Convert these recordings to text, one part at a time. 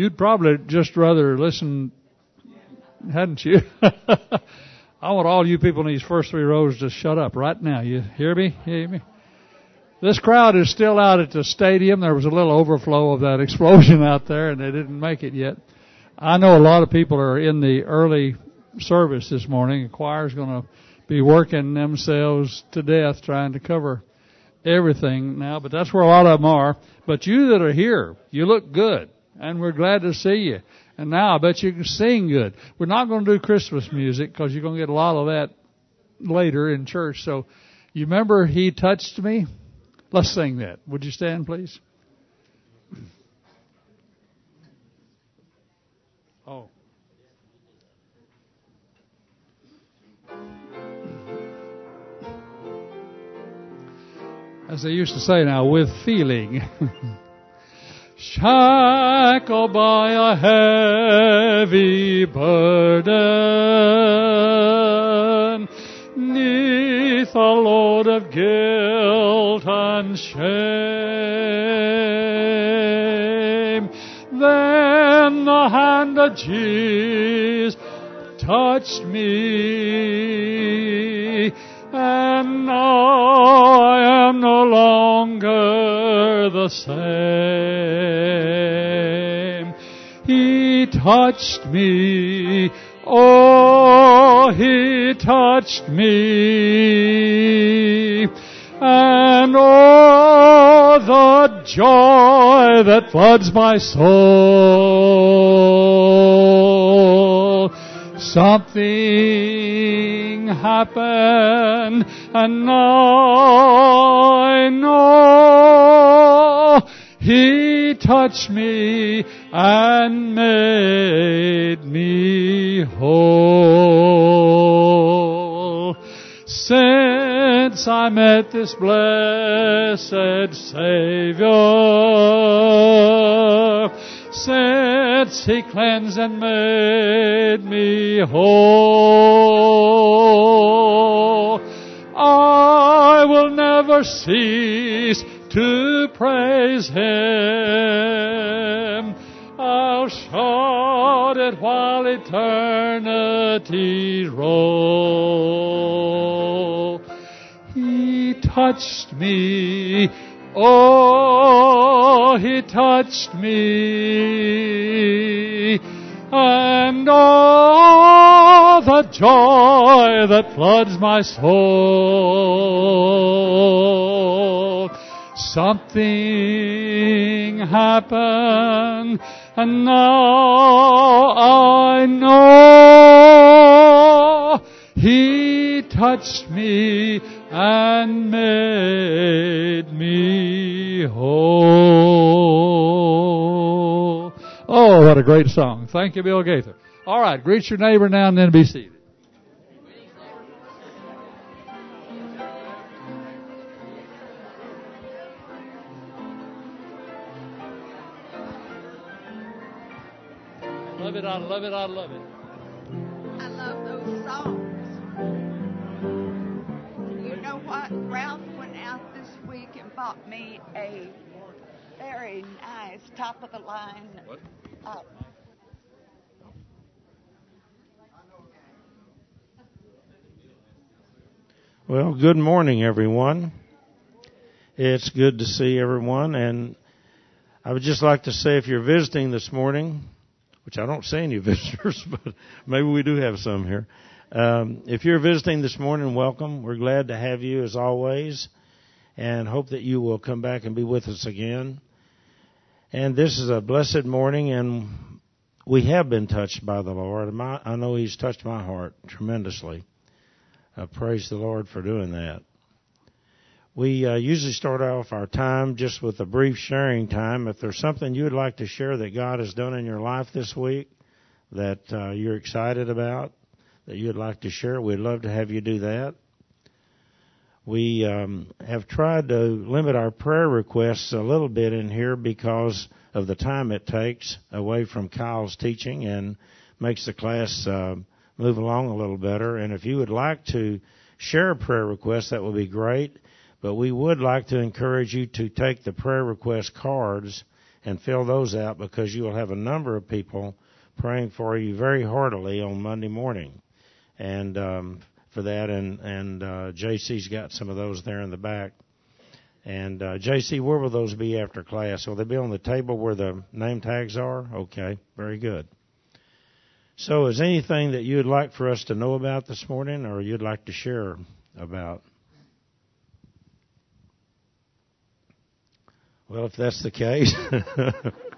You'd probably just rather listen, hadn't you? I want all you people in these first three rows to shut up right now. You hear me? Hear me? This crowd is still out at the stadium. There was a little overflow of that explosion out there and they didn't make it yet. I know a lot of people are in the early service this morning. The choir's going to be working themselves to death trying to cover everything now, but that's where a lot of them are. But you that are here, you look good and we're glad to see you. And now I bet you can sing good. We're not going to do Christmas music because you're going to get a lot of that later in church. So you remember He touched me? Let's sing that. Would you stand please? Oh. As they used to say now, with feeling. shackled by a heavy burden, neath a load of guilt and shame. Then the hand of Jesus touched me, and now I am no longer the same. He touched me, oh, he touched me, and oh, the joy that floods my soul. Something happened and now I know He touched me and made me whole. Since I met this blessed Savior, since He cleansed and made me whole, I will never cease to praise Him. I'll shout it while eternity rolls. He touched me. Oh, He touched me. And all the joy that floods my soul. Something happened and now I know He touched me and made me whole. Oh, what a great song. Thank you, Bill Gaither. All right, greet your neighbor now and then be seated. Love it, I love it, I love it. Ralph went out this week and bought me a very nice top of the line. What? Uh, Well, good morning, everyone. It's good to see everyone, and I would just like to say if you're visiting this morning, which I don't see any visitors, but maybe we do have some here. Um, if you're visiting this morning, welcome. We're glad to have you as always, and hope that you will come back and be with us again. And this is a blessed morning, and we have been touched by the Lord. My, I know He's touched my heart tremendously. Uh, praise the Lord for doing that. We uh, usually start off our time just with a brief sharing time. If there's something you would like to share that God has done in your life this week that uh, you're excited about, that you'd like to share, we'd love to have you do that. We um, have tried to limit our prayer requests a little bit in here because of the time it takes away from Kyle's teaching and makes the class uh, move along a little better. And if you would like to share a prayer request, that would be great. But we would like to encourage you to take the prayer request cards and fill those out because you will have a number of people praying for you very heartily on Monday morning. And um, for that, and and uh, JC's got some of those there in the back. And uh, JC, where will those be after class? Will they be on the table where the name tags are? Okay, very good. So, is anything that you'd like for us to know about this morning, or you'd like to share about? Well, if that's the case,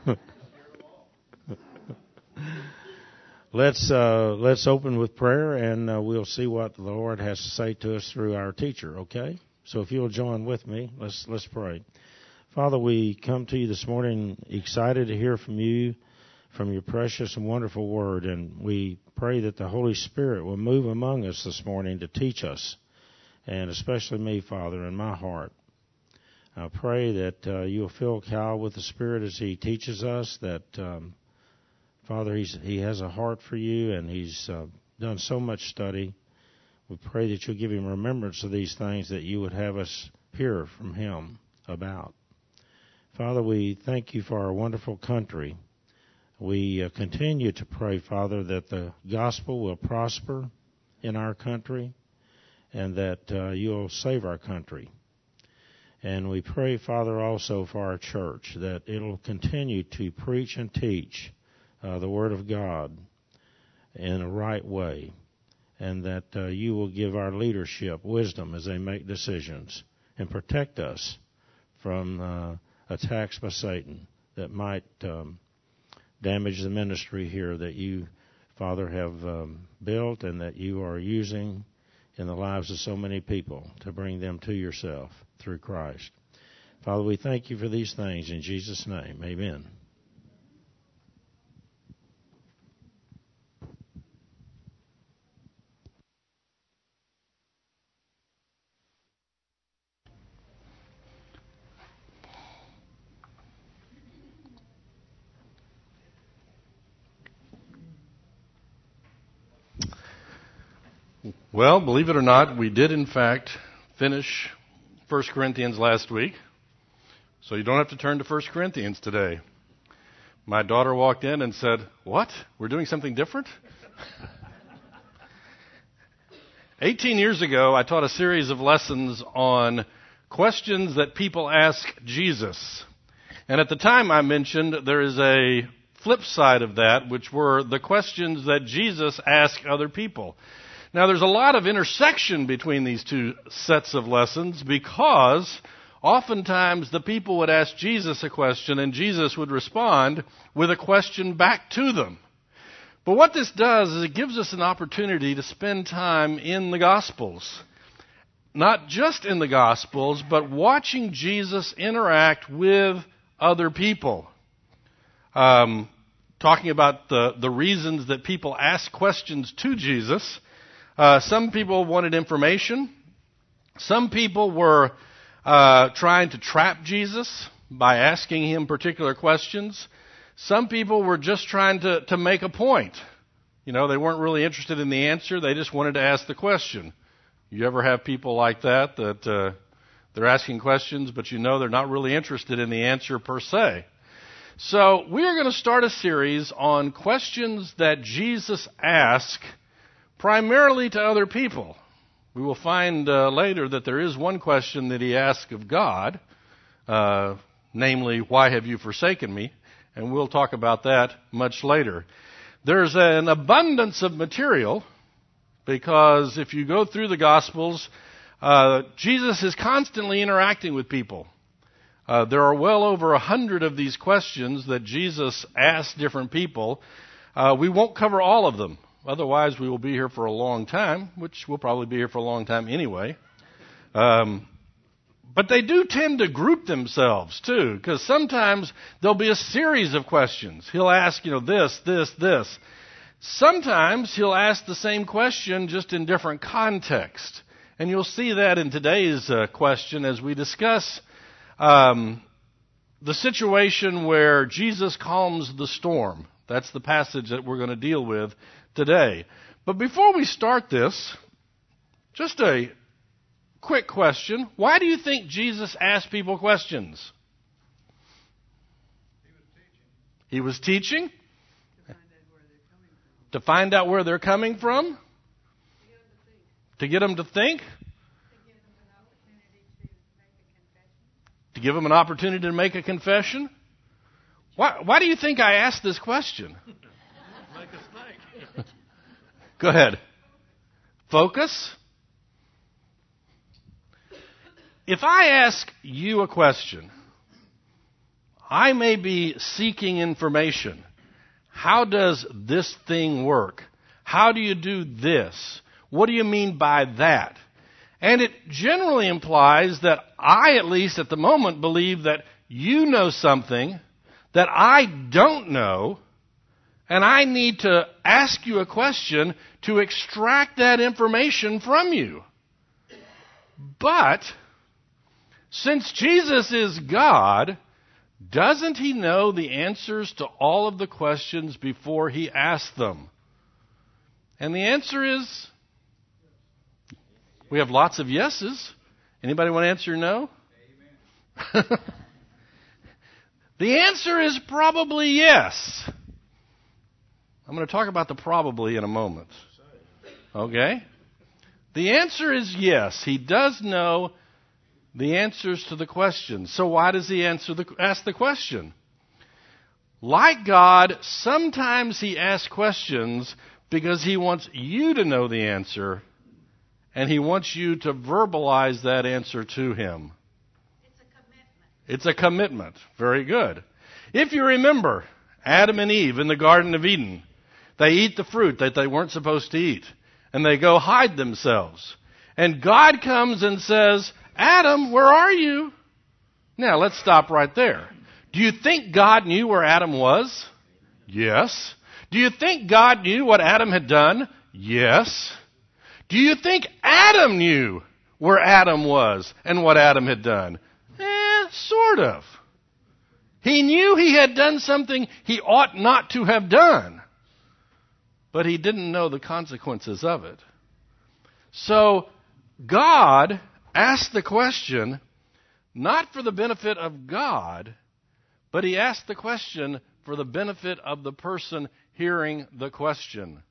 let's uh, let's open with prayer, and uh, we'll see what the Lord has to say to us through our teacher. Okay. So if you'll join with me, let's let's pray. Father, we come to you this morning excited to hear from you, from your precious and wonderful word, and we pray that the Holy Spirit will move among us this morning to teach us, and especially me, Father, in my heart. I pray that uh, you'll fill Cal with the Spirit as he teaches us. That um, Father, he's, he has a heart for you, and he's uh, done so much study. We pray that you'll give him remembrance of these things that you would have us hear from him about. Father, we thank you for our wonderful country. We uh, continue to pray, Father, that the gospel will prosper in our country and that uh, you'll save our country. And we pray, Father, also for our church that it'll continue to preach and teach uh, the Word of God in a right way and that uh, you will give our leadership wisdom as they make decisions and protect us from uh, attacks by Satan that might um, damage the ministry here that you, Father, have um, built and that you are using in the lives of so many people to bring them to yourself through Christ. Father, we thank you for these things in Jesus' name. Amen. Well, believe it or not, we did in fact finish 1 Corinthians last week. So you don't have to turn to 1 Corinthians today. My daughter walked in and said, What? We're doing something different? 18 years ago, I taught a series of lessons on questions that people ask Jesus. And at the time I mentioned there is a flip side of that, which were the questions that Jesus asked other people. Now, there's a lot of intersection between these two sets of lessons because oftentimes the people would ask Jesus a question and Jesus would respond with a question back to them. But what this does is it gives us an opportunity to spend time in the Gospels. Not just in the Gospels, but watching Jesus interact with other people. Um, talking about the, the reasons that people ask questions to Jesus uh, some people wanted information. Some people were uh, trying to trap Jesus by asking him particular questions. Some people were just trying to, to make a point. You know, they weren't really interested in the answer, they just wanted to ask the question. You ever have people like that that uh, they're asking questions, but you know they're not really interested in the answer per se? So, we are going to start a series on questions that Jesus asked primarily to other people. We will find uh, later that there is one question that he asked of God, uh, namely, Why have you forsaken me? And we'll talk about that much later. There's an abundance of material because if you go through the Gospels, uh, Jesus is constantly interacting with people. Uh, there are well over a hundred of these questions that Jesus asked different people. Uh, we won't cover all of them. Otherwise, we will be here for a long time, which we'll probably be here for a long time anyway. Um, but they do tend to group themselves too, because sometimes there'll be a series of questions. He'll ask, you know, this, this, this. Sometimes he'll ask the same question just in different context. And you'll see that in today's uh, question as we discuss um, the situation where Jesus calms the storm. That's the passage that we're going to deal with today. But before we start this, just a quick question. Why do you think Jesus asked people questions? He was teaching to find out where they're coming from, to get them to think, to give them an opportunity to make a confession. Why, why do you think I asked this question? Go ahead. Focus. If I ask you a question, I may be seeking information. How does this thing work? How do you do this? What do you mean by that? And it generally implies that I, at least at the moment, believe that you know something that I don't know, and I need to ask you a question to extract that information from you. But, since Jesus is God, doesn't he know the answers to all of the questions before he asks them? And the answer is we have lots of yeses. Anybody want to answer no? the answer is probably yes. I'm going to talk about the probably in a moment. Okay? The answer is yes. He does know the answers to the questions. So why does he answer the, ask the question? Like God, sometimes he asks questions because he wants you to know the answer and he wants you to verbalize that answer to him. It's a commitment. It's a commitment. Very good. If you remember Adam and Eve in the Garden of Eden, they eat the fruit that they weren't supposed to eat and they go hide themselves. And God comes and says, Adam, where are you? Now, let's stop right there. Do you think God knew where Adam was? Yes. Do you think God knew what Adam had done? Yes. Do you think Adam knew where Adam was and what Adam had done? Eh, sort of. He knew he had done something he ought not to have done, but he didn't know the consequences of it. So, God asked the question not for the benefit of God, but he asked the question for the benefit of the person hearing the question.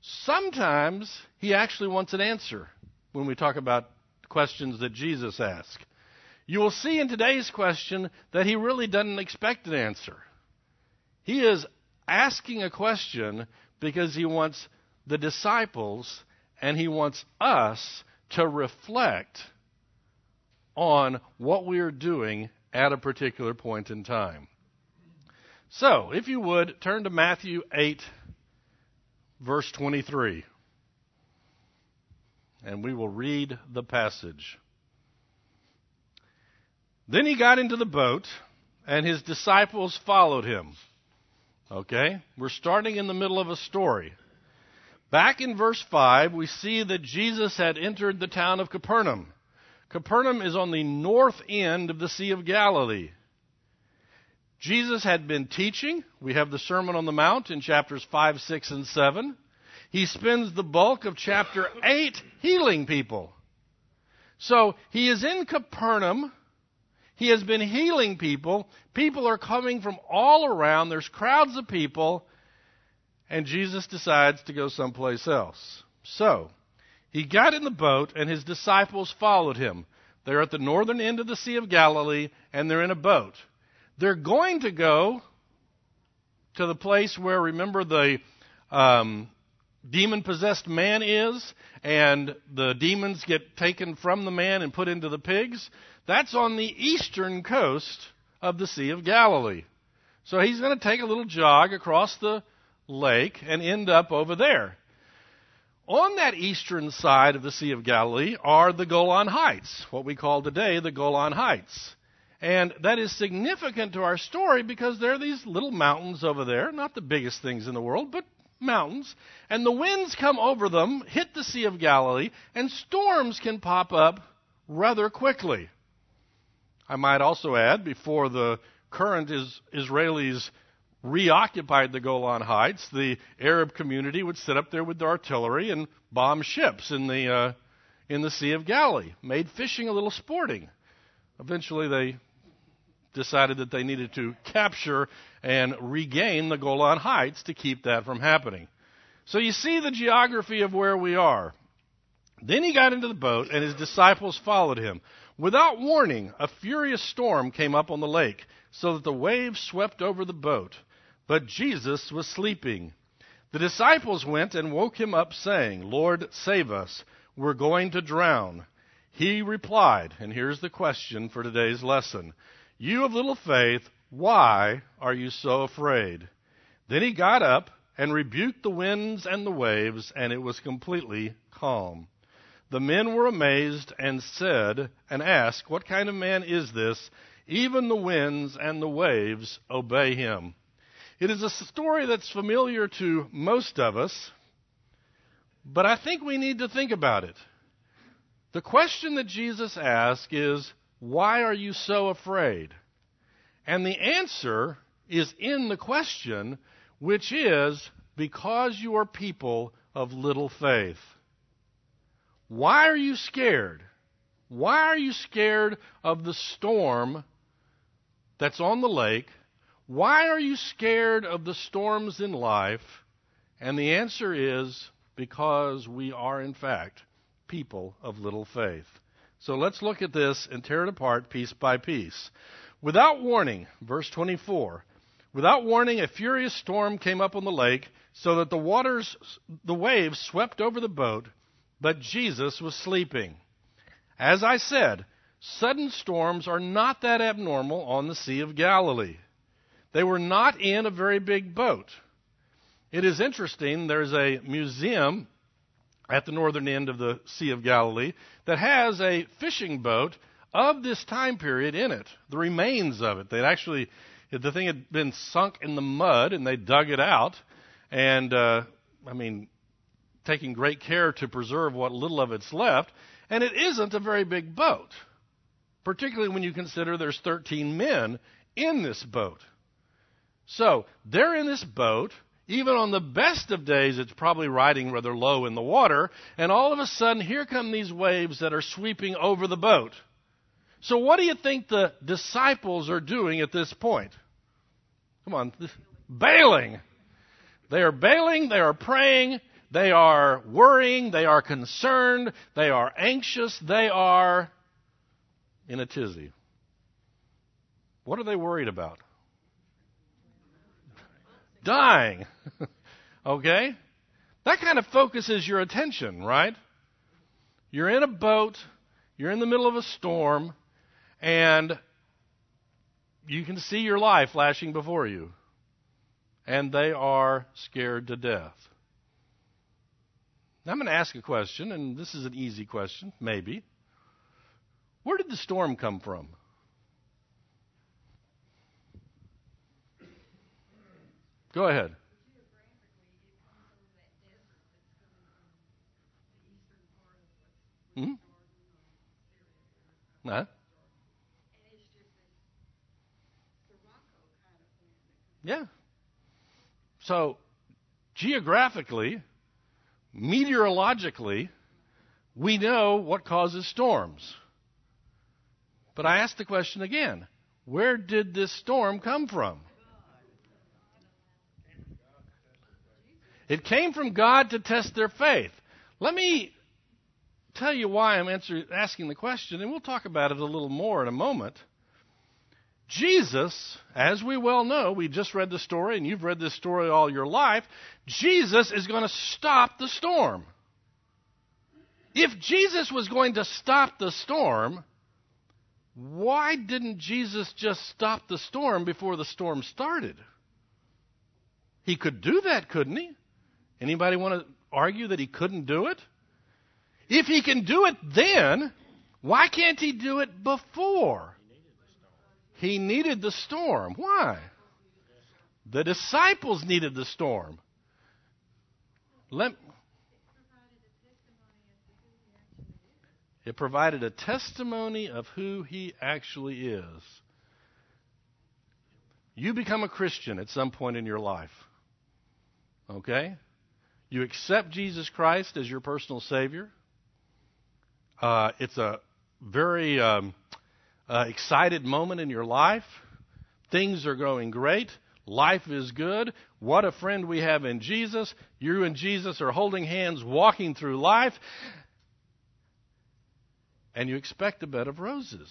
Sometimes he actually wants an answer when we talk about questions that Jesus asked. You will see in today's question that he really doesn't expect an answer. He is asking a question because he wants the disciples and he wants us to reflect on what we are doing at a particular point in time. So, if you would, turn to Matthew 8, verse 23. And we will read the passage. Then he got into the boat, and his disciples followed him. Okay? We're starting in the middle of a story. Back in verse 5, we see that Jesus had entered the town of Capernaum. Capernaum is on the north end of the Sea of Galilee. Jesus had been teaching. We have the Sermon on the Mount in chapters 5, 6, and 7. He spends the bulk of chapter 8 healing people. So he is in Capernaum. He has been healing people. People are coming from all around. There's crowds of people and Jesus decides to go someplace else. So, he got in the boat, and his disciples followed him. They're at the northern end of the Sea of Galilee, and they're in a boat. They're going to go to the place where, remember, the um, demon possessed man is, and the demons get taken from the man and put into the pigs. That's on the eastern coast of the Sea of Galilee. So he's going to take a little jog across the lake and end up over there. On that eastern side of the Sea of Galilee are the Golan Heights, what we call today the Golan Heights. And that is significant to our story because there are these little mountains over there, not the biggest things in the world, but mountains. And the winds come over them, hit the Sea of Galilee, and storms can pop up rather quickly. I might also add, before the current is Israelis reoccupied the Golan Heights, the Arab community would sit up there with artillery and bomb ships in the uh, in the Sea of Galilee, made fishing a little sporting. Eventually, they decided that they needed to capture and regain the Golan Heights to keep that from happening. So you see the geography of where we are. Then he got into the boat, and his disciples followed him. Without warning, a furious storm came up on the lake, so that the waves swept over the boat. But Jesus was sleeping. The disciples went and woke him up, saying, Lord, save us. We're going to drown. He replied, and here's the question for today's lesson You of little faith, why are you so afraid? Then he got up and rebuked the winds and the waves, and it was completely calm. The men were amazed and said, and asked, What kind of man is this? Even the winds and the waves obey him. It is a story that's familiar to most of us, but I think we need to think about it. The question that Jesus asked is, Why are you so afraid? And the answer is in the question, which is, Because you are people of little faith. Why are you scared? Why are you scared of the storm that's on the lake why are you scared of the storms in life? And the answer is because we are, in fact, people of little faith. So let's look at this and tear it apart piece by piece. Without warning, verse 24, without warning, a furious storm came up on the lake so that the waters, the waves swept over the boat, but Jesus was sleeping. As I said, sudden storms are not that abnormal on the Sea of Galilee. They were not in a very big boat. It is interesting, there's a museum at the northern end of the Sea of Galilee that has a fishing boat of this time period in it, the remains of it. They'd actually, the thing had been sunk in the mud and they dug it out. And, uh, I mean, taking great care to preserve what little of it's left. And it isn't a very big boat, particularly when you consider there's 13 men in this boat. So they're in this boat. Even on the best of days, it's probably riding rather low in the water. And all of a sudden, here come these waves that are sweeping over the boat. So, what do you think the disciples are doing at this point? Come on, bailing. They are bailing, they are praying, they are worrying, they are concerned, they are anxious, they are in a tizzy. What are they worried about? dying. okay? That kind of focuses your attention, right? You're in a boat, you're in the middle of a storm, and you can see your life flashing before you. And they are scared to death. Now, I'm going to ask a question, and this is an easy question, maybe. Where did the storm come from? Go ahead. Hmm? Huh? Yeah. So, geographically, meteorologically, we know what causes storms. But I ask the question again where did this storm come from? It came from God to test their faith. Let me tell you why I'm answer, asking the question, and we'll talk about it a little more in a moment. Jesus, as we well know, we just read the story, and you've read this story all your life. Jesus is going to stop the storm. If Jesus was going to stop the storm, why didn't Jesus just stop the storm before the storm started? He could do that, couldn't he? Anybody want to argue that he couldn't do it? If he can do it then, why can't he do it before? He needed the storm. Why? The disciples needed the storm. Let, it provided a testimony of who he actually is. You become a Christian at some point in your life. Okay? You accept Jesus Christ as your personal Savior. Uh, it's a very um, uh, excited moment in your life. Things are going great. Life is good. What a friend we have in Jesus. You and Jesus are holding hands, walking through life. And you expect a bed of roses.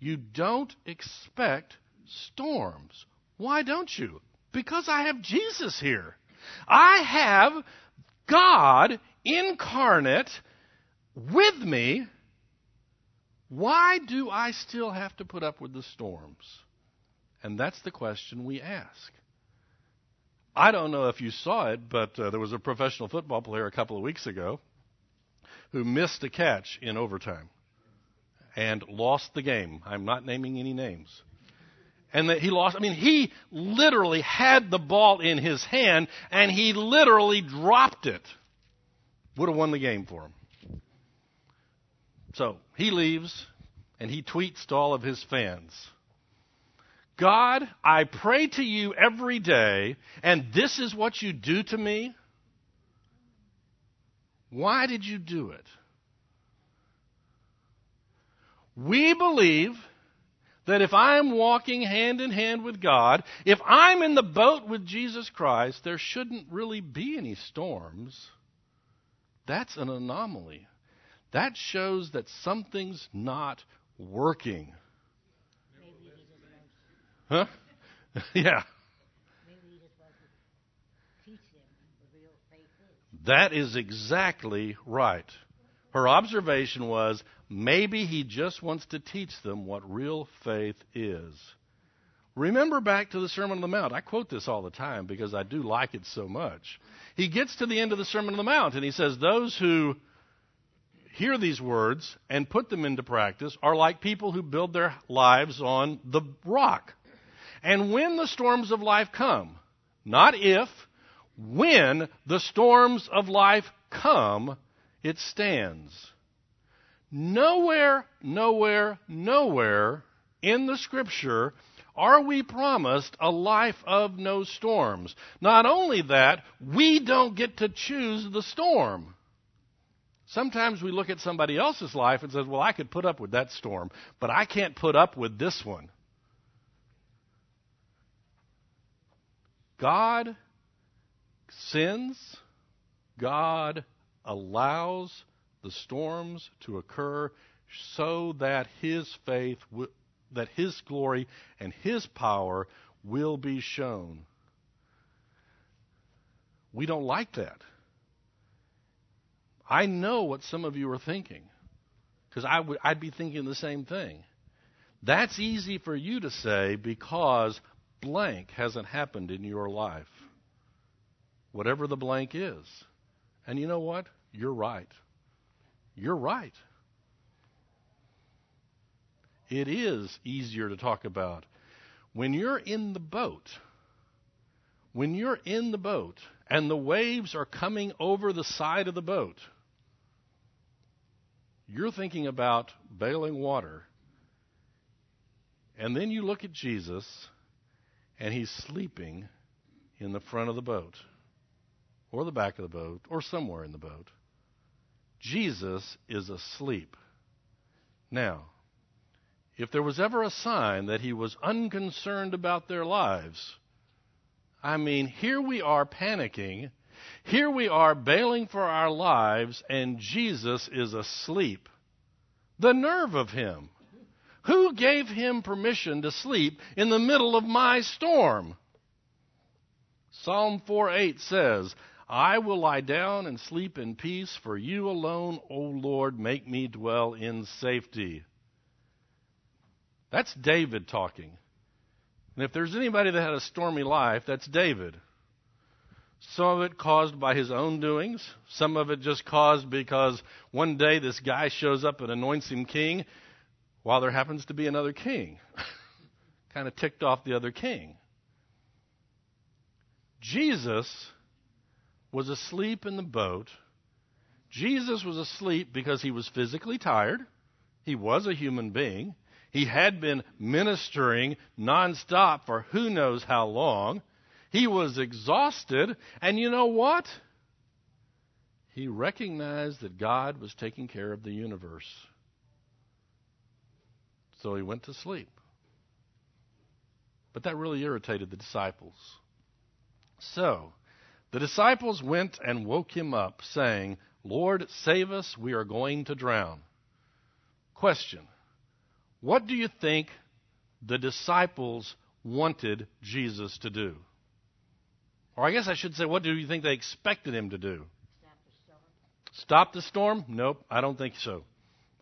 You don't expect storms. Why don't you? Because I have Jesus here. I have God incarnate with me. Why do I still have to put up with the storms? And that's the question we ask. I don't know if you saw it, but uh, there was a professional football player a couple of weeks ago who missed a catch in overtime and lost the game. I'm not naming any names. And that he lost, I mean, he literally had the ball in his hand and he literally dropped it. Would have won the game for him. So he leaves and he tweets to all of his fans God, I pray to you every day, and this is what you do to me? Why did you do it? We believe that if I'm walking hand in hand with God, if I'm in the boat with Jesus Christ, there shouldn't really be any storms. That's an anomaly. That shows that something's not working. Huh? yeah. That is exactly right. Her observation was maybe he just wants to teach them what real faith is. Remember back to the Sermon on the Mount. I quote this all the time because I do like it so much. He gets to the end of the Sermon on the Mount and he says, Those who hear these words and put them into practice are like people who build their lives on the rock. And when the storms of life come, not if, when the storms of life come, it stands. Nowhere, nowhere, nowhere in the scripture are we promised a life of no storms. Not only that, we don't get to choose the storm. Sometimes we look at somebody else's life and says, "Well, I could put up with that storm, but I can't put up with this one." God sins, God allows the storms to occur so that his faith that his glory and his power will be shown. We don't like that. I know what some of you are thinking because I would I'd be thinking the same thing. That's easy for you to say because blank hasn't happened in your life. Whatever the blank is. And you know what? You're right. You're right. It is easier to talk about. When you're in the boat, when you're in the boat and the waves are coming over the side of the boat, you're thinking about bailing water. And then you look at Jesus and he's sleeping in the front of the boat, or the back of the boat, or somewhere in the boat. Jesus is asleep. Now, if there was ever a sign that he was unconcerned about their lives, I mean, here we are panicking. Here we are bailing for our lives, and Jesus is asleep. The nerve of him. Who gave him permission to sleep in the middle of my storm? Psalm 4:8 says, I will lie down and sleep in peace, for you alone, O Lord, make me dwell in safety. That's David talking. And if there's anybody that had a stormy life, that's David. Some of it caused by his own doings, some of it just caused because one day this guy shows up and anoints him king, while there happens to be another king. kind of ticked off the other king. Jesus was asleep in the boat. Jesus was asleep because he was physically tired. He was a human being. He had been ministering nonstop for who knows how long. He was exhausted. And you know what? He recognized that God was taking care of the universe. So he went to sleep. But that really irritated the disciples. So, the disciples went and woke him up, saying, Lord, save us, we are going to drown. Question What do you think the disciples wanted Jesus to do? Or I guess I should say, what do you think they expected him to do? Stop the storm? Nope, I don't think so.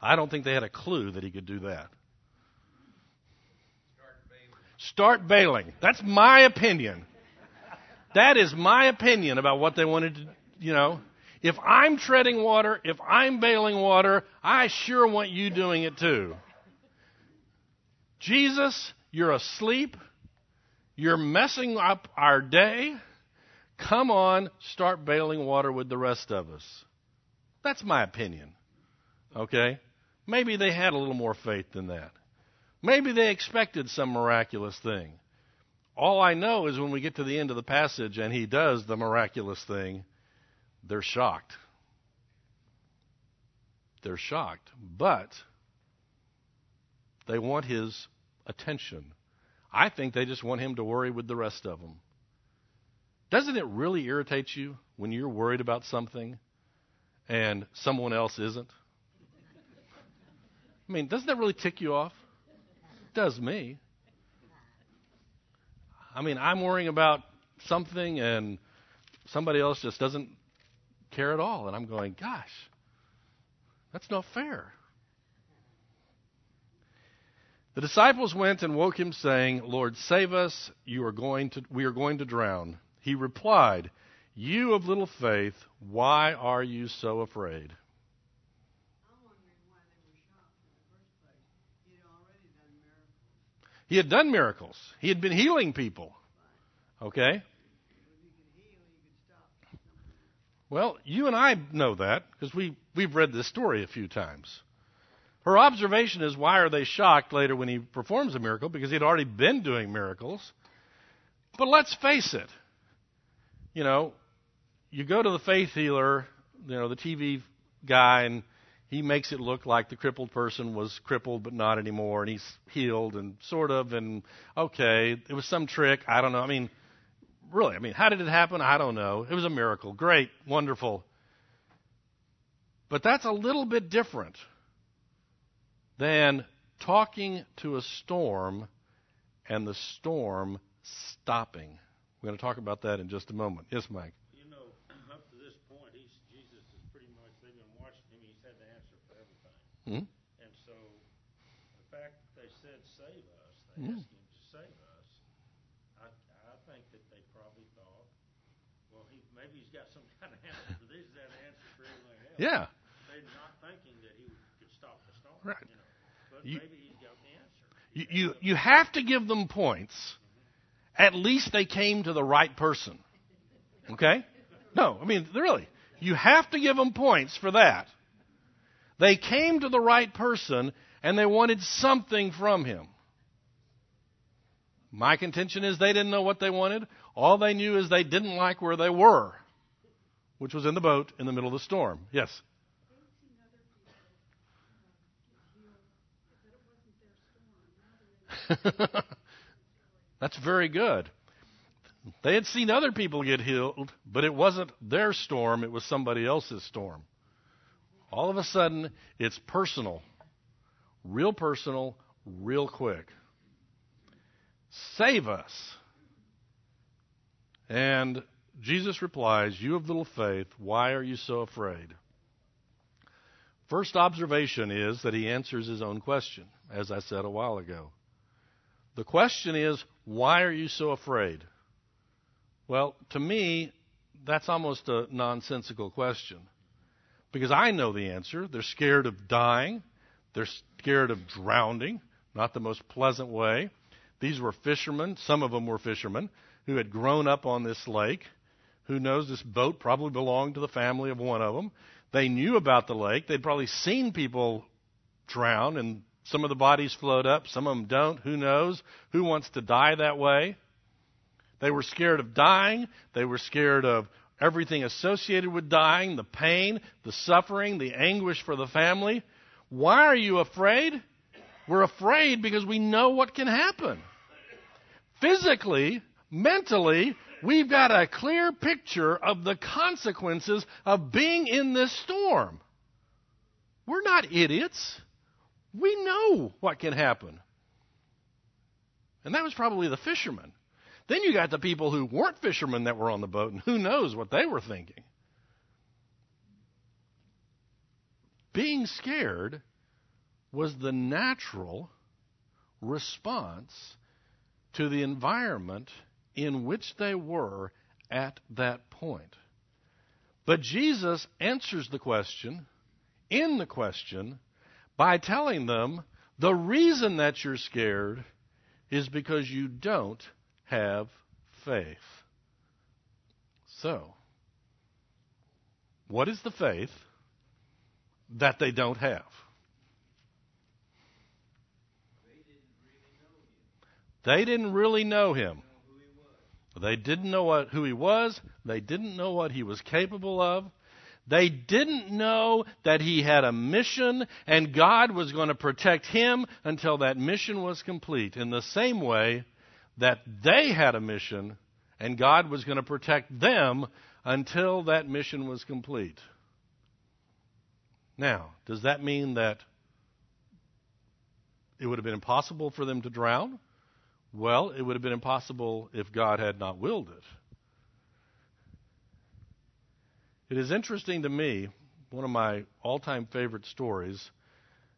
I don't think they had a clue that he could do that. Start bailing. That's my opinion. That is my opinion about what they wanted to, you know. If I'm treading water, if I'm bailing water, I sure want you doing it too. Jesus, you're asleep. You're messing up our day. Come on, start bailing water with the rest of us. That's my opinion. Okay? Maybe they had a little more faith than that. Maybe they expected some miraculous thing. All I know is when we get to the end of the passage and he does the miraculous thing, they're shocked. They're shocked. But they want his attention. I think they just want him to worry with the rest of them. Doesn't it really irritate you when you're worried about something and someone else isn't? I mean, doesn't that really tick you off? It does me. I mean, I'm worrying about something and somebody else just doesn't care at all. And I'm going, gosh, that's not fair. The disciples went and woke him, saying, Lord, save us. You are going to, we are going to drown. He replied, You of little faith, why are you so afraid? He had done miracles. He had been healing people. Okay? Well, you and I know that because we, we've read this story a few times. Her observation is why are they shocked later when he performs a miracle? Because he'd already been doing miracles. But let's face it. You know, you go to the faith healer, you know, the TV guy, and he makes it look like the crippled person was crippled but not anymore, and he's healed and sort of, and okay, it was some trick. I don't know. I mean, really, I mean, how did it happen? I don't know. It was a miracle. Great, wonderful. But that's a little bit different than talking to a storm and the storm stopping. We're going to talk about that in just a moment. Yes, Mike. You know, up to this point, he's, Jesus is pretty much, they've been watching him, he's had the answer for everything. Hmm? And so the fact that they said, save us, they Hmm. asked him to save us, I, I think that they probably thought, well, he, maybe he's got some kind of answer for this, had answer for everything else. Yeah. They're not thinking that he could stop the storm. Right. You know. But You- maybe he's got the answer. You, you, you have to give them points. At least they came to the right person. Okay? No, I mean, really. You have to give them points for that. They came to the right person and they wanted something from him. My contention is they didn't know what they wanted. All they knew is they didn't like where they were, which was in the boat in the middle of the storm. Yes? That's very good. They had seen other people get healed, but it wasn't their storm, it was somebody else's storm. All of a sudden, it's personal. Real personal, real quick. Save us. And Jesus replies, You of little faith, why are you so afraid? First observation is that he answers his own question, as I said a while ago. The question is, why are you so afraid? Well, to me, that's almost a nonsensical question. Because I know the answer. They're scared of dying. They're scared of drowning. Not the most pleasant way. These were fishermen. Some of them were fishermen who had grown up on this lake. Who knows this boat probably belonged to the family of one of them. They knew about the lake. They'd probably seen people drown and some of the bodies float up, some of them don't. Who knows? Who wants to die that way? They were scared of dying. They were scared of everything associated with dying, the pain, the suffering, the anguish for the family. Why are you afraid? We're afraid because we know what can happen. Physically, mentally, we've got a clear picture of the consequences of being in this storm. We're not idiots. We know what can happen. And that was probably the fishermen. Then you got the people who weren't fishermen that were on the boat, and who knows what they were thinking. Being scared was the natural response to the environment in which they were at that point. But Jesus answers the question in the question by telling them the reason that you're scared is because you don't have faith. So, what is the faith that they don't have? They didn't really know him. They didn't know what, who he was. They didn't know what he was capable of. They didn't know that he had a mission and God was going to protect him until that mission was complete. In the same way that they had a mission and God was going to protect them until that mission was complete. Now, does that mean that it would have been impossible for them to drown? Well, it would have been impossible if God had not willed it. It is interesting to me, one of my all time favorite stories.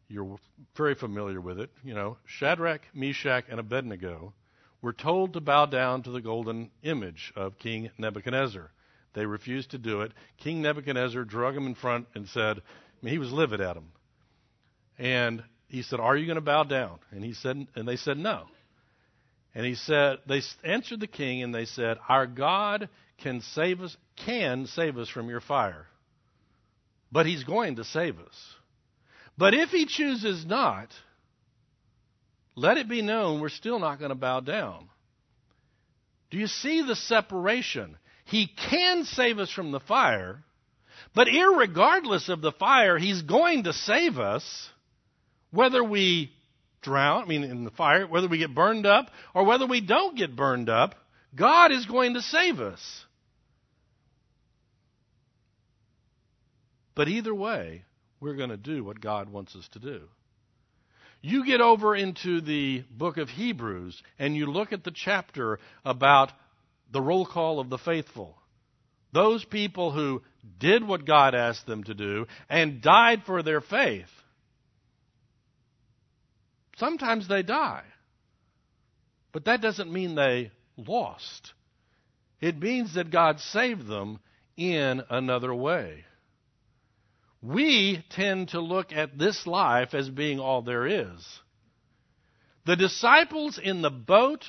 You're very familiar with it. You know, Shadrach, Meshach, and Abednego were told to bow down to the golden image of King Nebuchadnezzar. They refused to do it. King Nebuchadnezzar drug them in front and said, he was livid at them. And he said, Are you going to bow down? And he said, and they said, No. And he said, they answered the king and they said, Our God can save us, can save us from your fire. But he's going to save us. But if he chooses not, let it be known we're still not going to bow down. Do you see the separation? He can save us from the fire, but irregardless of the fire, he's going to save us whether we drown, I mean, in the fire, whether we get burned up or whether we don't get burned up, God is going to save us. But either way, we're going to do what God wants us to do. You get over into the book of Hebrews and you look at the chapter about the roll call of the faithful. Those people who did what God asked them to do and died for their faith. Sometimes they die. But that doesn't mean they lost. It means that God saved them in another way. We tend to look at this life as being all there is. The disciples in the boat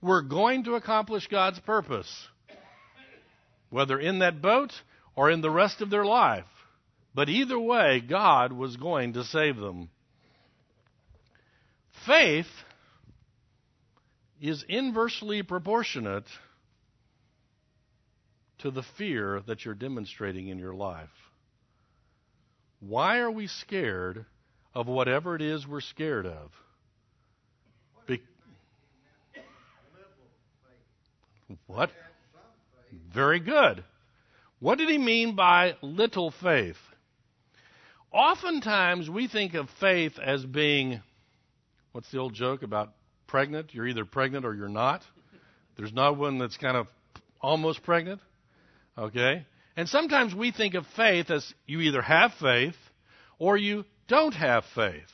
were going to accomplish God's purpose, whether in that boat or in the rest of their life. But either way, God was going to save them. Faith is inversely proportionate to the fear that you're demonstrating in your life. Why are we scared of whatever it is we're scared of? Be- what? Very good. What did he mean by little faith? Oftentimes we think of faith as being What's the old joke about pregnant? You're either pregnant or you're not. There's not one that's kind of almost pregnant. Okay? And sometimes we think of faith as you either have faith or you don't have faith.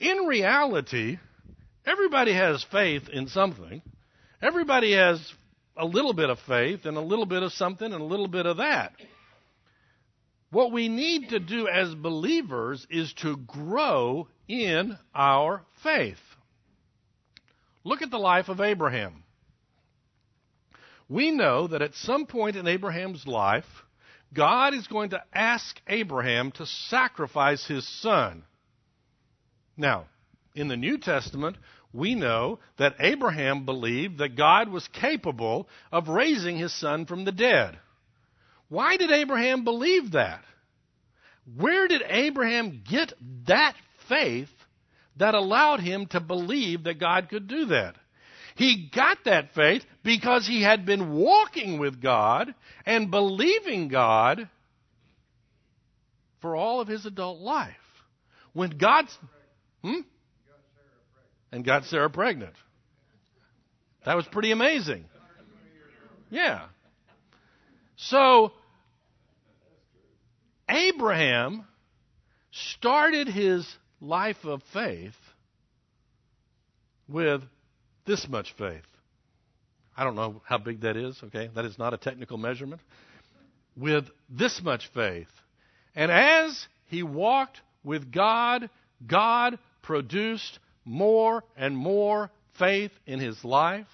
In reality, everybody has faith in something. Everybody has a little bit of faith and a little bit of something and a little bit of that. What we need to do as believers is to grow in our faith. Look at the life of Abraham. We know that at some point in Abraham's life, God is going to ask Abraham to sacrifice his son. Now, in the New Testament, we know that Abraham believed that God was capable of raising his son from the dead. Why did Abraham believe that? Where did Abraham get that faith that allowed him to believe that God could do that. He got that faith because he had been walking with God and believing God for all of his adult life. When God's. Hmm? And got Sarah pregnant. That was pretty amazing. Yeah. So, Abraham started his life of faith with this much faith. I don't know how big that is, okay? That is not a technical measurement. With this much faith. And as he walked with God, God produced more and more faith in his life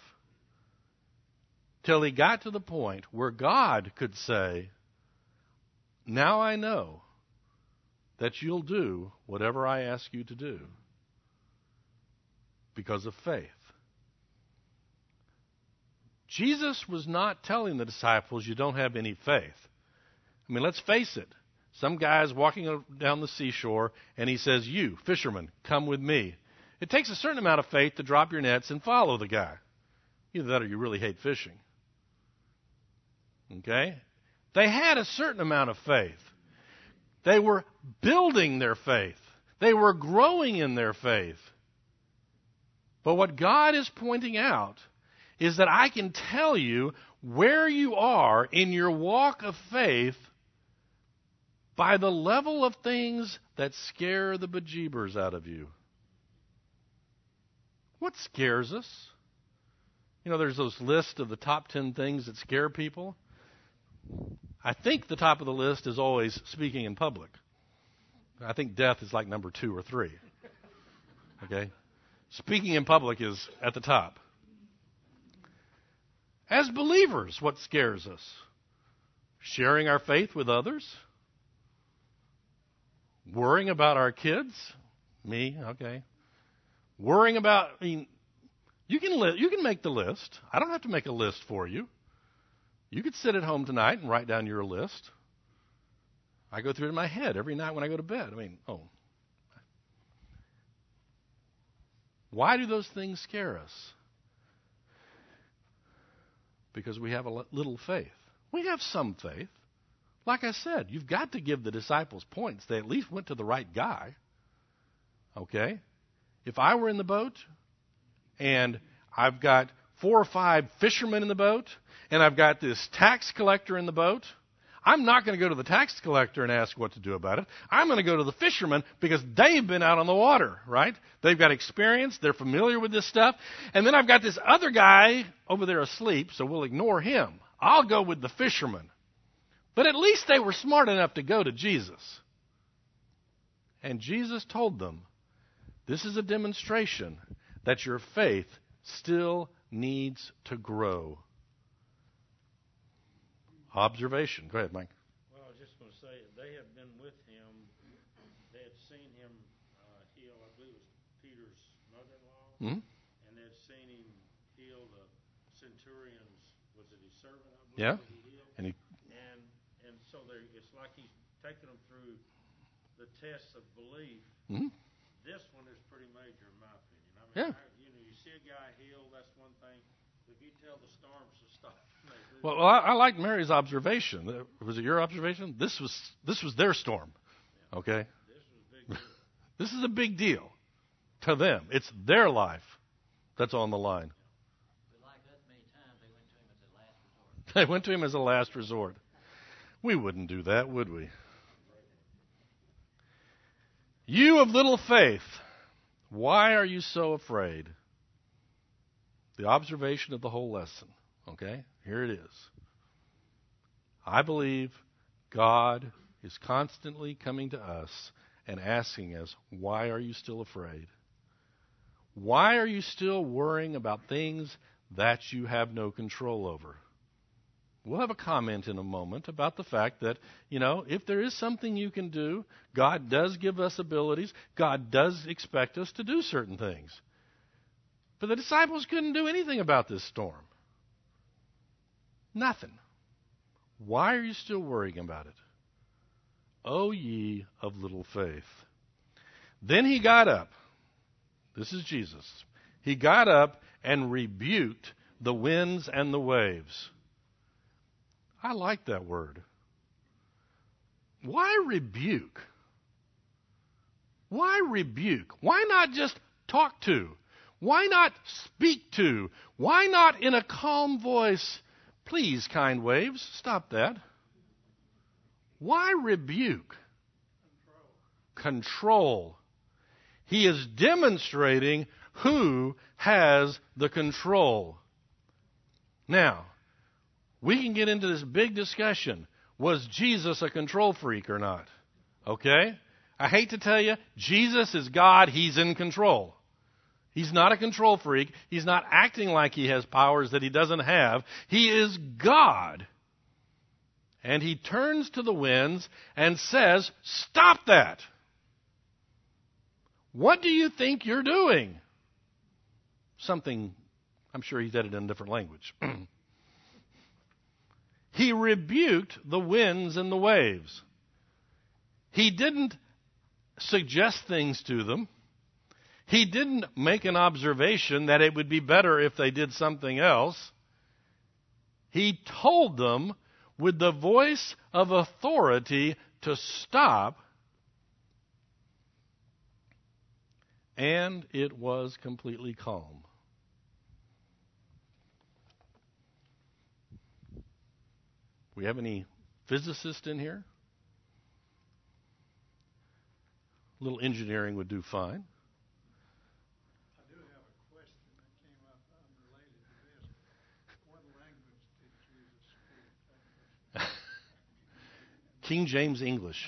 till he got to the point where God could say, Now I know that you'll do whatever I ask you to do because of faith. Jesus was not telling the disciples, You don't have any faith. I mean, let's face it. Some guy's walking down the seashore and he says, You, fishermen, come with me. It takes a certain amount of faith to drop your nets and follow the guy. Either that or you really hate fishing. Okay? They had a certain amount of faith. They were building their faith. They were growing in their faith. But what God is pointing out is that I can tell you where you are in your walk of faith by the level of things that scare the bejeebers out of you. What scares us? You know, there's those lists of the top 10 things that scare people. I think the top of the list is always speaking in public. I think death is like number two or three. Okay? Speaking in public is at the top. As believers, what scares us? Sharing our faith with others? Worrying about our kids? Me, okay. Worrying about, I mean, you can, li- you can make the list. I don't have to make a list for you. You could sit at home tonight and write down your list. I go through it in my head every night when I go to bed. I mean, oh. Why do those things scare us? Because we have a little faith. We have some faith. Like I said, you've got to give the disciples points. They at least went to the right guy. Okay? If I were in the boat and I've got four or five fishermen in the boat and I've got this tax collector in the boat, I'm not going to go to the tax collector and ask what to do about it. I'm going to go to the fishermen because they've been out on the water, right? They've got experience. They're familiar with this stuff. And then I've got this other guy over there asleep, so we'll ignore him. I'll go with the fishermen. But at least they were smart enough to go to Jesus. And Jesus told them, This is a demonstration that your faith still needs to grow. Observation. Go ahead, Mike. Well, I was just going to say, they had been with him. They had seen him uh, heal, I believe it was Peter's mother in law. Mm-hmm. And they had seen him heal the centurion's, was it his servant? I believe, Yeah. he healed. And he, And, and so they it's like he's taking them through the tests of belief. mhm. This one is pretty major, in my opinion. I mean, Yeah. I, you know, you see a guy heal, that's one thing. But if you tell the storms to stop, they do. Well, I, I like Mary's observation. Uh, Was it your observation? This was this was their storm. Okay. this is a big deal to them. It's their life that's on the line. They went to him as a last resort. We wouldn't do that, would we? You of little faith, why are you so afraid? The observation of the whole lesson. Okay? Here it is. I believe God is constantly coming to us and asking us, why are you still afraid? Why are you still worrying about things that you have no control over? We'll have a comment in a moment about the fact that, you know, if there is something you can do, God does give us abilities. God does expect us to do certain things. But the disciples couldn't do anything about this storm. Nothing. Why are you still worrying about it? O ye of little faith. Then he got up This is Jesus. He got up and rebuked the winds and the waves. I like that word. Why rebuke? Why rebuke? Why not just talk to? Why not speak to? Why not in a calm voice, please, kind waves, stop that? Why rebuke? Control. Control. He is demonstrating who has the control. Now, we can get into this big discussion. Was Jesus a control freak or not? Okay? I hate to tell you, Jesus is God. He's in control. He's not a control freak. He's not acting like he has powers that he doesn't have. He is God. And he turns to the winds and says, Stop that! What do you think you're doing? Something, I'm sure he said it in a different language. he rebuked the winds and the waves. He didn't suggest things to them. He didn't make an observation that it would be better if they did something else. He told them with the voice of authority to stop, and it was completely calm. We have any physicists in here? A little engineering would do fine. I do have a question that came up unrelated to this. What language did Jesus speak? King James English.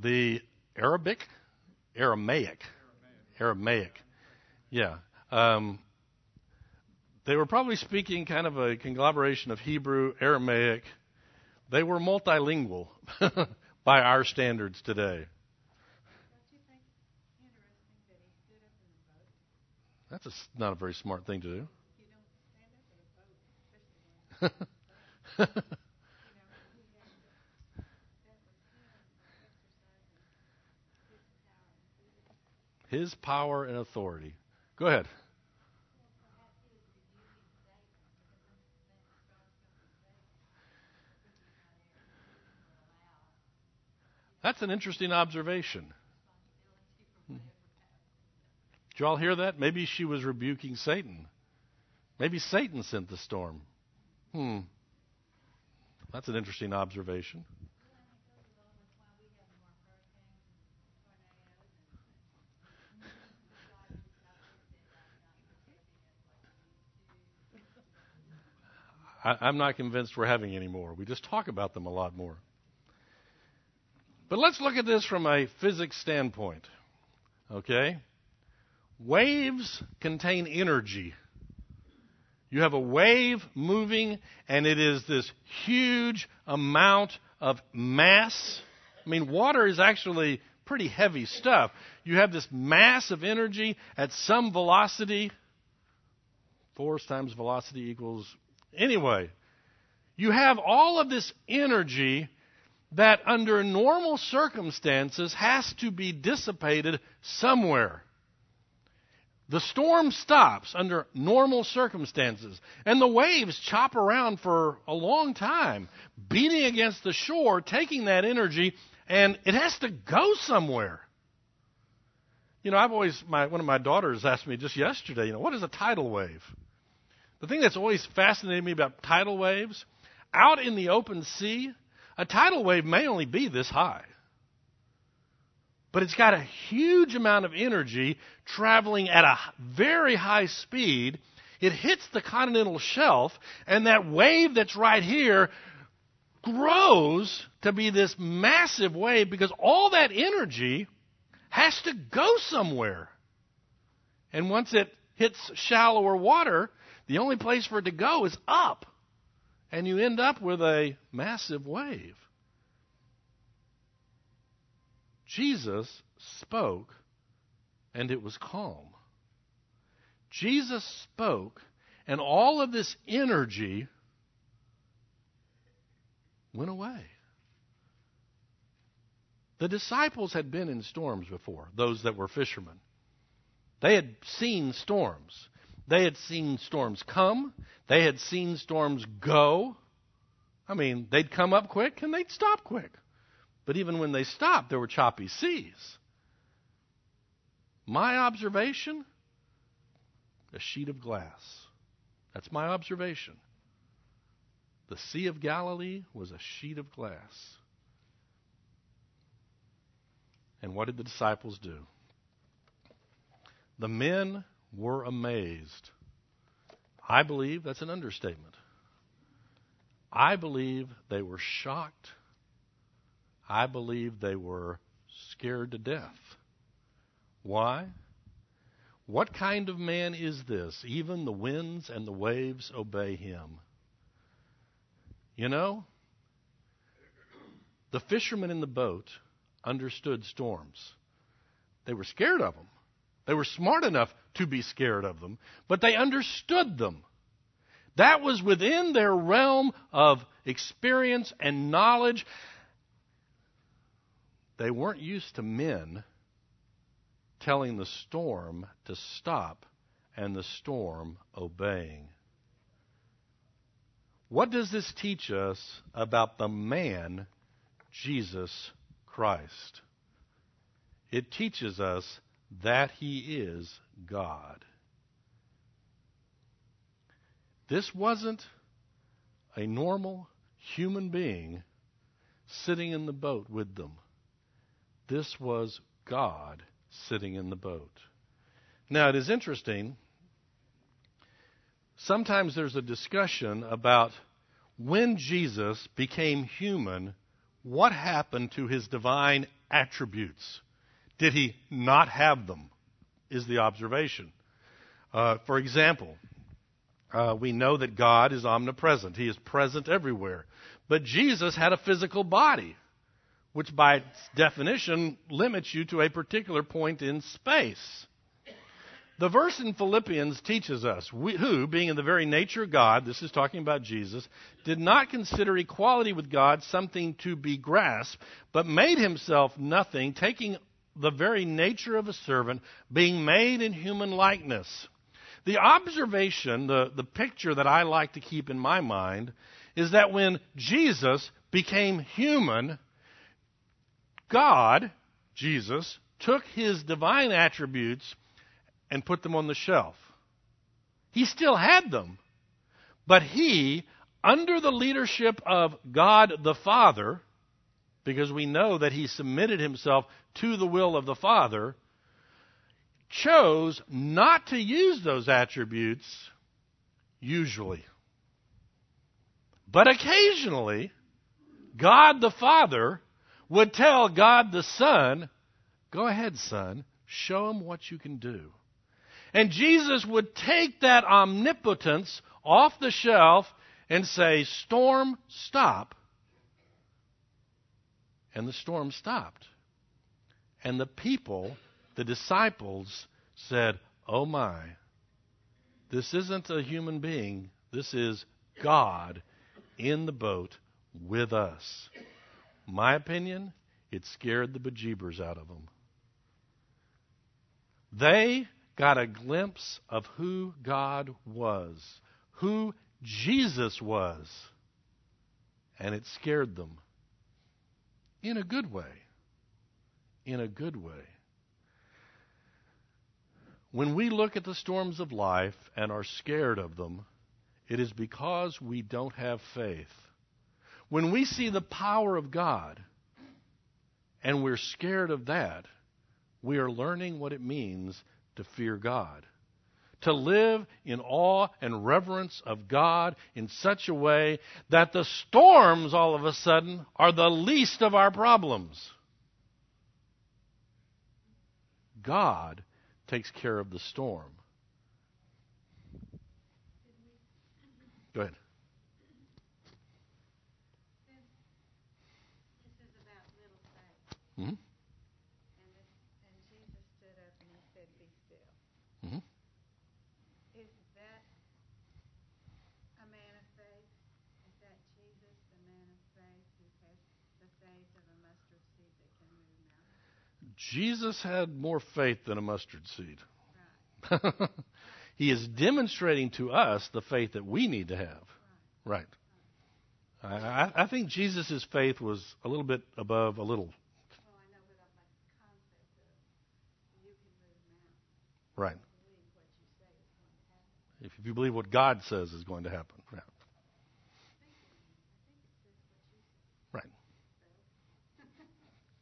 The Arabic? Aramaic. Aramaic. Yeah. Um, they were probably speaking kind of a conglomeration of Hebrew, Aramaic. They were multilingual by our standards today. That's a, not a very smart thing to do. His power and authority. Go ahead. That's an interesting observation. Did you all hear that? Maybe she was rebuking Satan. Maybe Satan sent the storm. Hmm. That's an interesting observation. I, am not convinced we're having any more. We just talk about them a lot more. But let's look at this from a physics standpoint. Okay? Waves contain energy. You have a wave moving, and it is this huge amount of mass. I mean, water is actually pretty heavy stuff. You have this mass of energy at some velocity. Force times velocity equals Anyway, you have all of this energy that under normal circumstances has to be dissipated somewhere. The storm stops under normal circumstances, and the waves chop around for a long time, beating against the shore, taking that energy, and it has to go somewhere. You know, I've always, my, one of my daughters asked me just yesterday, you know, what is a tidal wave? The thing that's always fascinated me about tidal waves, out in the open sea, a tidal wave may only be this high. But it's got a huge amount of energy traveling at a very high speed. It hits the continental shelf, and that wave that's right here grows to be this massive wave because all that energy has to go somewhere. And once it hits shallower water, the only place for it to go is up. And you end up with a massive wave. Jesus spoke, and it was calm. Jesus spoke, and all of this energy went away. The disciples had been in storms before, those that were fishermen. They had seen storms. They had seen storms come. They had seen storms go. I mean, they'd come up quick and they'd stop quick. But even when they stopped, there were choppy seas. My observation a sheet of glass. That's my observation. The Sea of Galilee was a sheet of glass. And what did the disciples do? The men were amazed. I believe that's an understatement. I believe they were shocked. I believe they were scared to death. Why? What kind of man is this? Even the winds and the waves obey him. You know, the fishermen in the boat understood storms. They were scared of them. They were smart enough to be scared of them, but they understood them. That was within their realm of experience and knowledge. They weren't used to men telling the storm to stop and the storm obeying. What does this teach us about the man, Jesus Christ? It teaches us that he is God. This wasn't a normal human being sitting in the boat with them. This was God sitting in the boat. Now, it is interesting. Sometimes there's a discussion about when Jesus became human, what happened to his divine attributes? Did he not have them? Is the observation. Uh, for example, uh, we know that God is omnipresent, He is present everywhere. But Jesus had a physical body which by definition limits you to a particular point in space. The verse in Philippians teaches us we, who, being in the very nature of God, this is talking about Jesus, did not consider equality with God something to be grasped, but made himself nothing, taking the very nature of a servant, being made in human likeness. The observation, the, the picture that I like to keep in my mind, is that when Jesus became human, God, Jesus, took his divine attributes and put them on the shelf. He still had them, but he, under the leadership of God the Father, because we know that he submitted himself to the will of the Father, chose not to use those attributes usually. But occasionally, God the Father would tell God the Son, Go ahead, Son, show him what you can do. And Jesus would take that omnipotence off the shelf and say, Storm, stop. And the storm stopped. And the people, the disciples, said, Oh my, this isn't a human being. This is God in the boat with us. My opinion, it scared the bejeebers out of them. They got a glimpse of who God was, who Jesus was, and it scared them. In a good way. In a good way. When we look at the storms of life and are scared of them, it is because we don't have faith. When we see the power of God and we're scared of that, we are learning what it means to fear God. To live in awe and reverence of God in such a way that the storms all of a sudden are the least of our problems. God takes care of the storm. Mm-hmm. And, this, and, Jesus stood up and he said, Be still. Mm-hmm. Is that a man of faith? Is that Jesus, the man of faith who has the faith of a mustard seed that can move mountains? Jesus had more faith than a mustard seed. Right. he is demonstrating to us the faith that we need to have. Right. right. I, I think Jesus' faith was a little bit above a little If if you believe what God says is going to happen. Yeah. Right.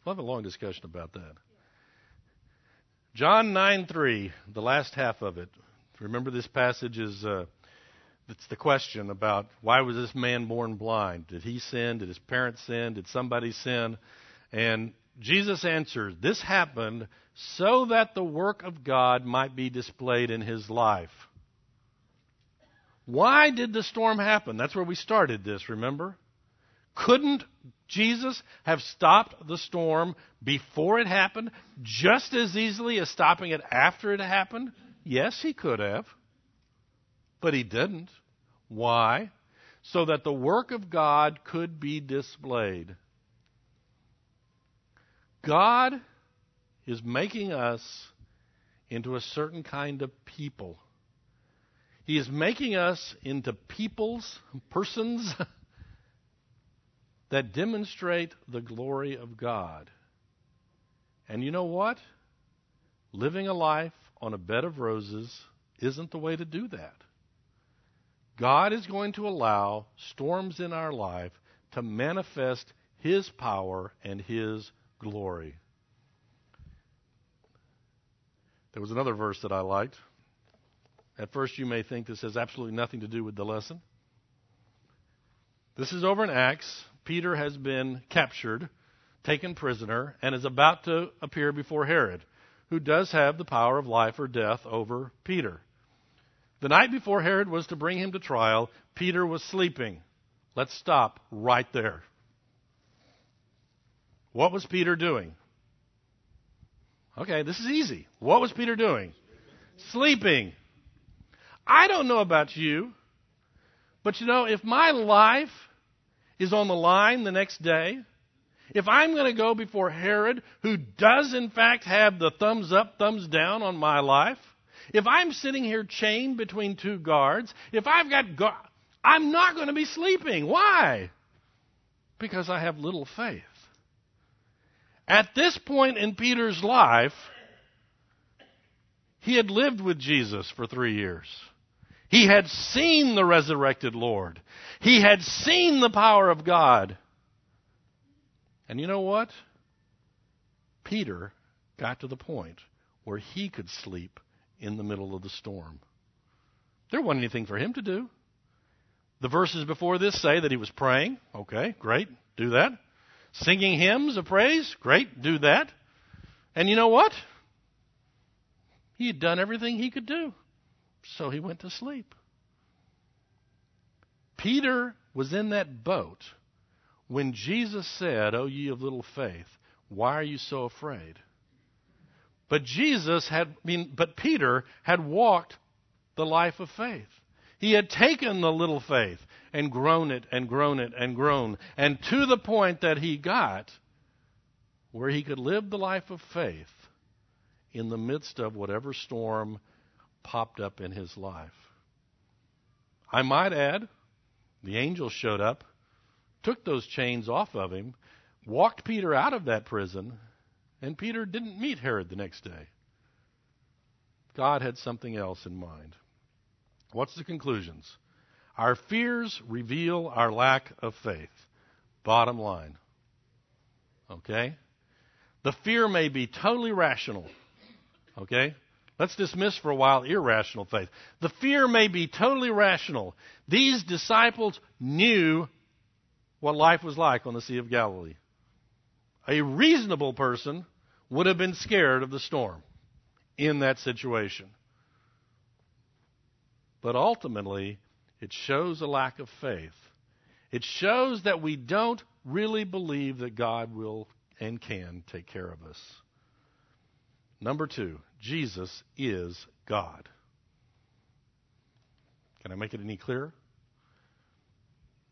We'll have a long discussion about that. John 9 3, the last half of it. Remember, this passage is uh, it's the question about why was this man born blind? Did he sin? Did his parents sin? Did somebody sin? And Jesus answers, This happened so that the work of God might be displayed in his life. Why did the storm happen? That's where we started this, remember? Couldn't Jesus have stopped the storm before it happened just as easily as stopping it after it happened? Yes, he could have. But he didn't. Why? So that the work of God could be displayed. God is making us into a certain kind of people. He is making us into peoples, persons that demonstrate the glory of God. And you know what? Living a life on a bed of roses isn't the way to do that. God is going to allow storms in our life to manifest His power and His glory. There was another verse that I liked. At first, you may think this has absolutely nothing to do with the lesson. This is over in Acts. Peter has been captured, taken prisoner, and is about to appear before Herod, who does have the power of life or death over Peter. The night before Herod was to bring him to trial, Peter was sleeping. Let's stop right there. What was Peter doing? Okay, this is easy. What was Peter doing? Sleeping. I don't know about you, but you know, if my life is on the line the next day, if I'm going to go before Herod, who does in fact have the thumbs up, thumbs down on my life, if I'm sitting here chained between two guards, if I've got guard, I'm not going to be sleeping. Why? Because I have little faith. At this point in Peter's life, he had lived with Jesus for three years. He had seen the resurrected Lord. He had seen the power of God. And you know what? Peter got to the point where he could sleep in the middle of the storm. There wasn't anything for him to do. The verses before this say that he was praying. Okay, great. Do that. Singing hymns of praise. Great. Do that. And you know what? He had done everything he could do. So he went to sleep. Peter was in that boat when Jesus said, O ye of little faith, why are you so afraid? But Jesus had, I mean, but Peter had walked the life of faith. He had taken the little faith and grown it and grown it and grown, and to the point that he got where he could live the life of faith in the midst of whatever storm popped up in his life. I might add, the angel showed up, took those chains off of him, walked Peter out of that prison, and Peter didn't meet Herod the next day. God had something else in mind. What's the conclusions? Our fears reveal our lack of faith. Bottom line. Okay? The fear may be totally rational. Okay? Let's dismiss for a while irrational faith. The fear may be totally rational. These disciples knew what life was like on the Sea of Galilee. A reasonable person would have been scared of the storm in that situation. But ultimately, it shows a lack of faith. It shows that we don't really believe that God will and can take care of us. Number two, Jesus is God. Can I make it any clearer?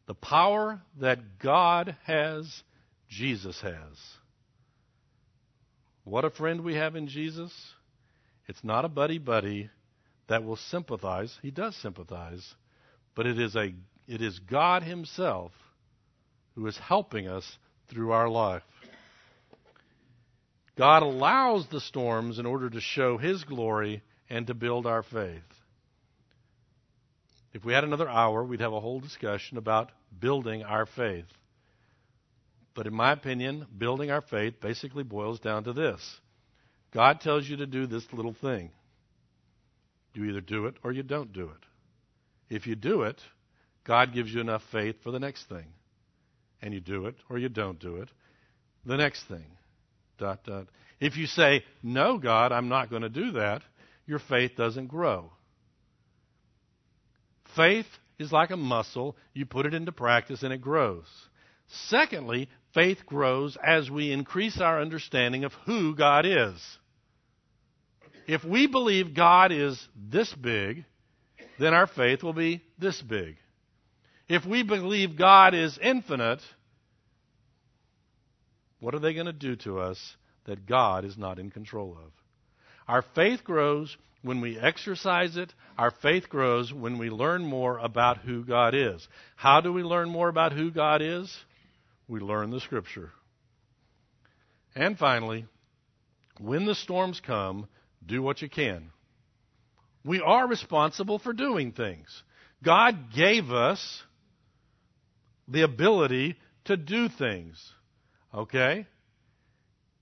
The power that God has, Jesus has. What a friend we have in Jesus. It's not a buddy buddy that will sympathize. He does sympathize, but it is a it is God himself who is helping us through our life. God allows the storms in order to show his glory and to build our faith. If we had another hour, we'd have a whole discussion about building our faith. But in my opinion, building our faith basically boils down to this God tells you to do this little thing. You either do it or you don't do it. If you do it, God gives you enough faith for the next thing. And you do it or you don't do it. The next thing. Dot, dot. If you say, No, God, I'm not going to do that, your faith doesn't grow. Faith is like a muscle. You put it into practice and it grows. Secondly, faith grows as we increase our understanding of who God is. If we believe God is this big, then our faith will be this big. If we believe God is infinite, what are they going to do to us that God is not in control of? Our faith grows when we exercise it. Our faith grows when we learn more about who God is. How do we learn more about who God is? We learn the Scripture. And finally, when the storms come, do what you can. We are responsible for doing things. God gave us the ability to do things. Okay?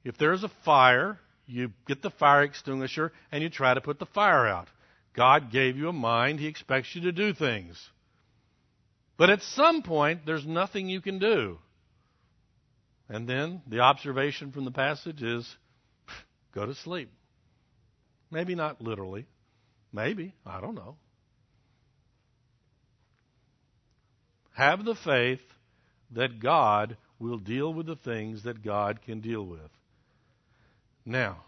If there's a fire, you get the fire extinguisher and you try to put the fire out. God gave you a mind, He expects you to do things. But at some point, there's nothing you can do. And then the observation from the passage is go to sleep. Maybe not literally. Maybe. I don't know. Have the faith that God will deal with the things that God can deal with. Now,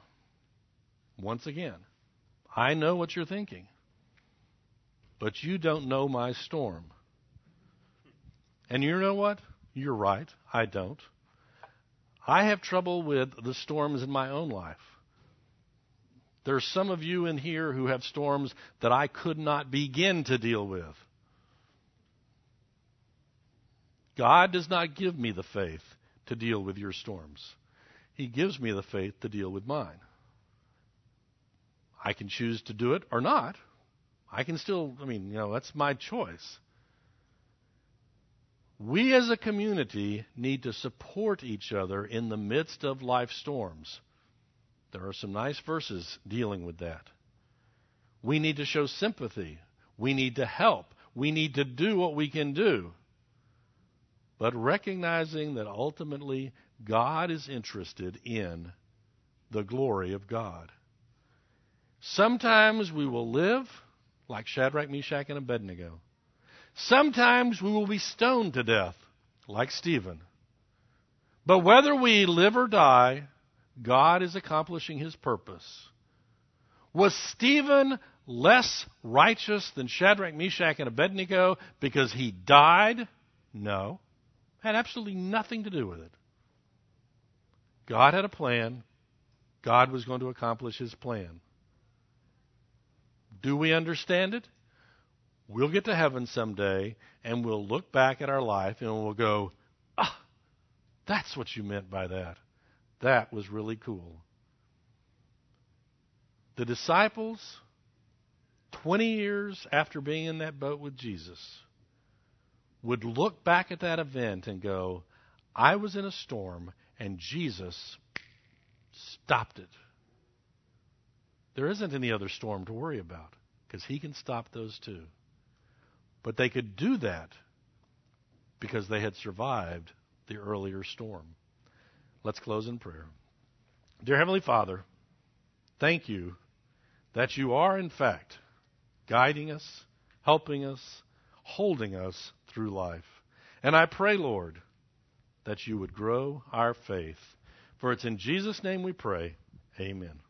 once again, I know what you're thinking, but you don't know my storm. And you know what? You're right. I don't. I have trouble with the storms in my own life. There's some of you in here who have storms that I could not begin to deal with. God does not give me the faith to deal with your storms. He gives me the faith to deal with mine. I can choose to do it or not. I can still, I mean, you know, that's my choice. We as a community need to support each other in the midst of life storms. There are some nice verses dealing with that. We need to show sympathy. We need to help. We need to do what we can do. But recognizing that ultimately God is interested in the glory of God. Sometimes we will live like Shadrach, Meshach, and Abednego. Sometimes we will be stoned to death like Stephen. But whether we live or die, God is accomplishing his purpose. Was Stephen less righteous than Shadrach, Meshach, and Abednego because he died? No. Had absolutely nothing to do with it. God had a plan. God was going to accomplish his plan. Do we understand it? We'll get to heaven someday and we'll look back at our life and we'll go, ah, that's what you meant by that. That was really cool. The disciples, 20 years after being in that boat with Jesus, would look back at that event and go, I was in a storm and Jesus stopped it. There isn't any other storm to worry about because he can stop those too. But they could do that because they had survived the earlier storm. Let's close in prayer. Dear Heavenly Father, thank you that you are, in fact, guiding us, helping us, holding us through life. And I pray, Lord, that you would grow our faith. For it's in Jesus' name we pray. Amen.